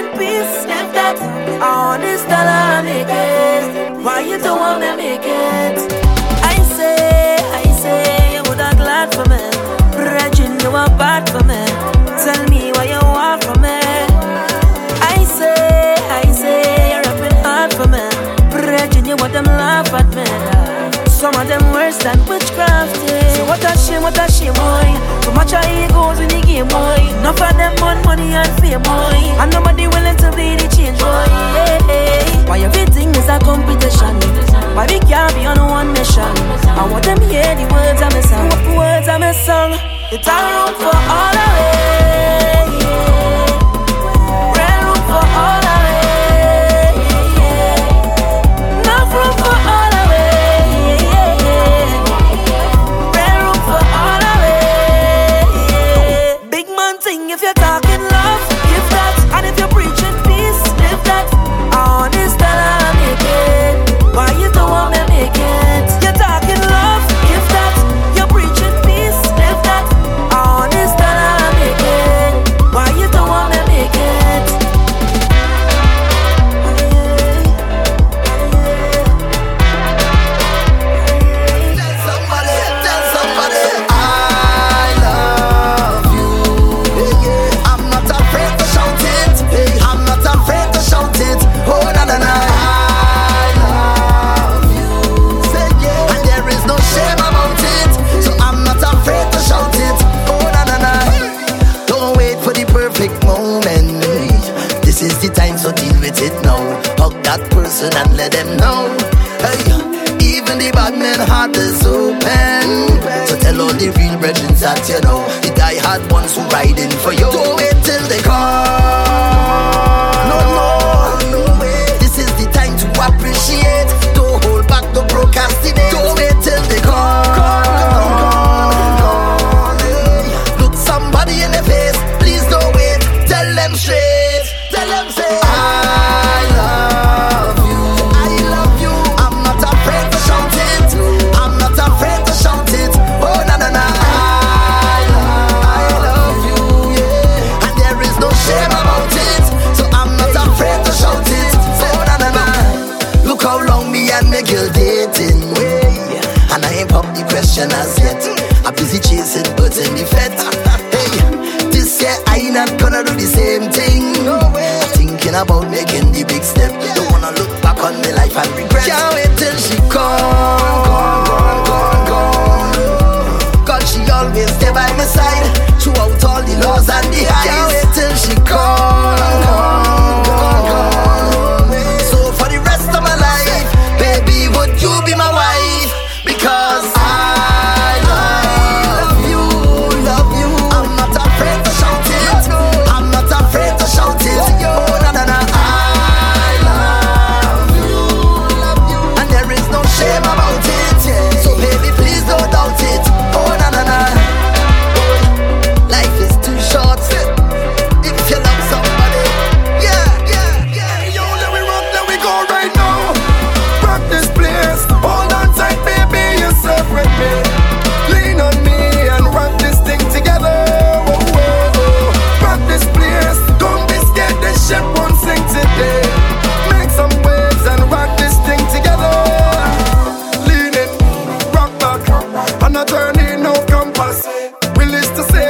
preaching peace, if that honest dollar make it, why you don't want me make it? I say, I say, you would have glad for me. Brethren, you are bad for me. Tell me why you want for me. I say, I say, you're rapping hard for me. Brethren, you want them laugh at me. Some of them worse than witchcraft. What a shame, what a shame, boy. So much of egos in the game, boy. Enough of them want money and fame, boy. And nobody willing to be the change, boy. Why everything is a competition? Why we can't be on one mission? I want them hear the words of my song. Words of my song. It's a all that person and let them know. Hey, even the bad man heart is open. So tell all the real brethren that you know the die hard ones who riding for you. Don't wait till they call. Long me and my girl dating. And I ain't pop the question as yet. I'm busy chasing birds in the fet. Hey, this year I not gonna do the same thing. Thinking about making the big step. Don't wanna look back on my life and regret. Turning no compass. Willis to say,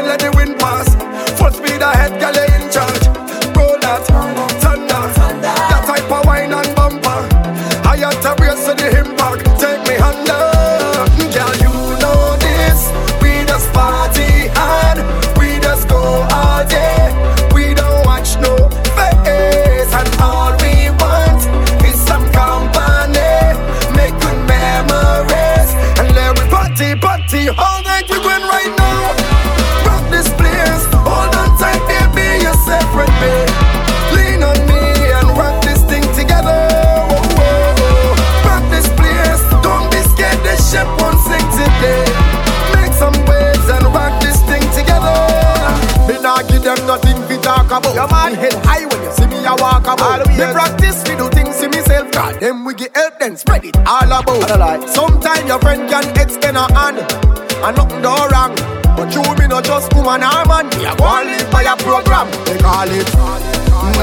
a walk about. Me practice, me do things to myself. God, them we get help, then spread it all about. Sometimes your friend can extend a hand, and nothing do wrong. But you me not just woman or man. Me a go and live by a program. They call it. No,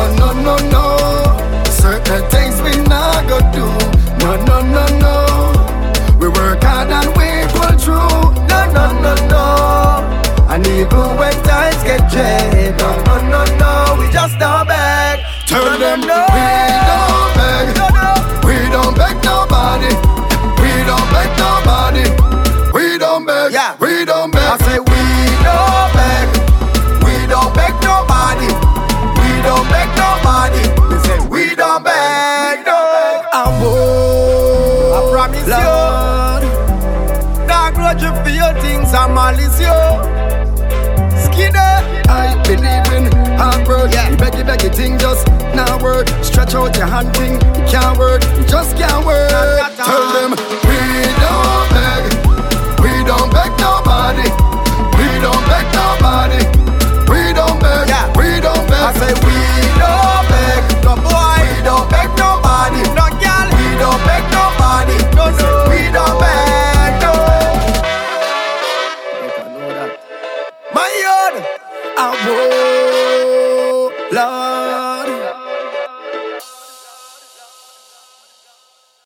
you. Skinner. I believe in hard work. Yeah. You beggy beggy thing just now work. Stretch out your hand thing. It can't work. It just can't work. Tell them we don't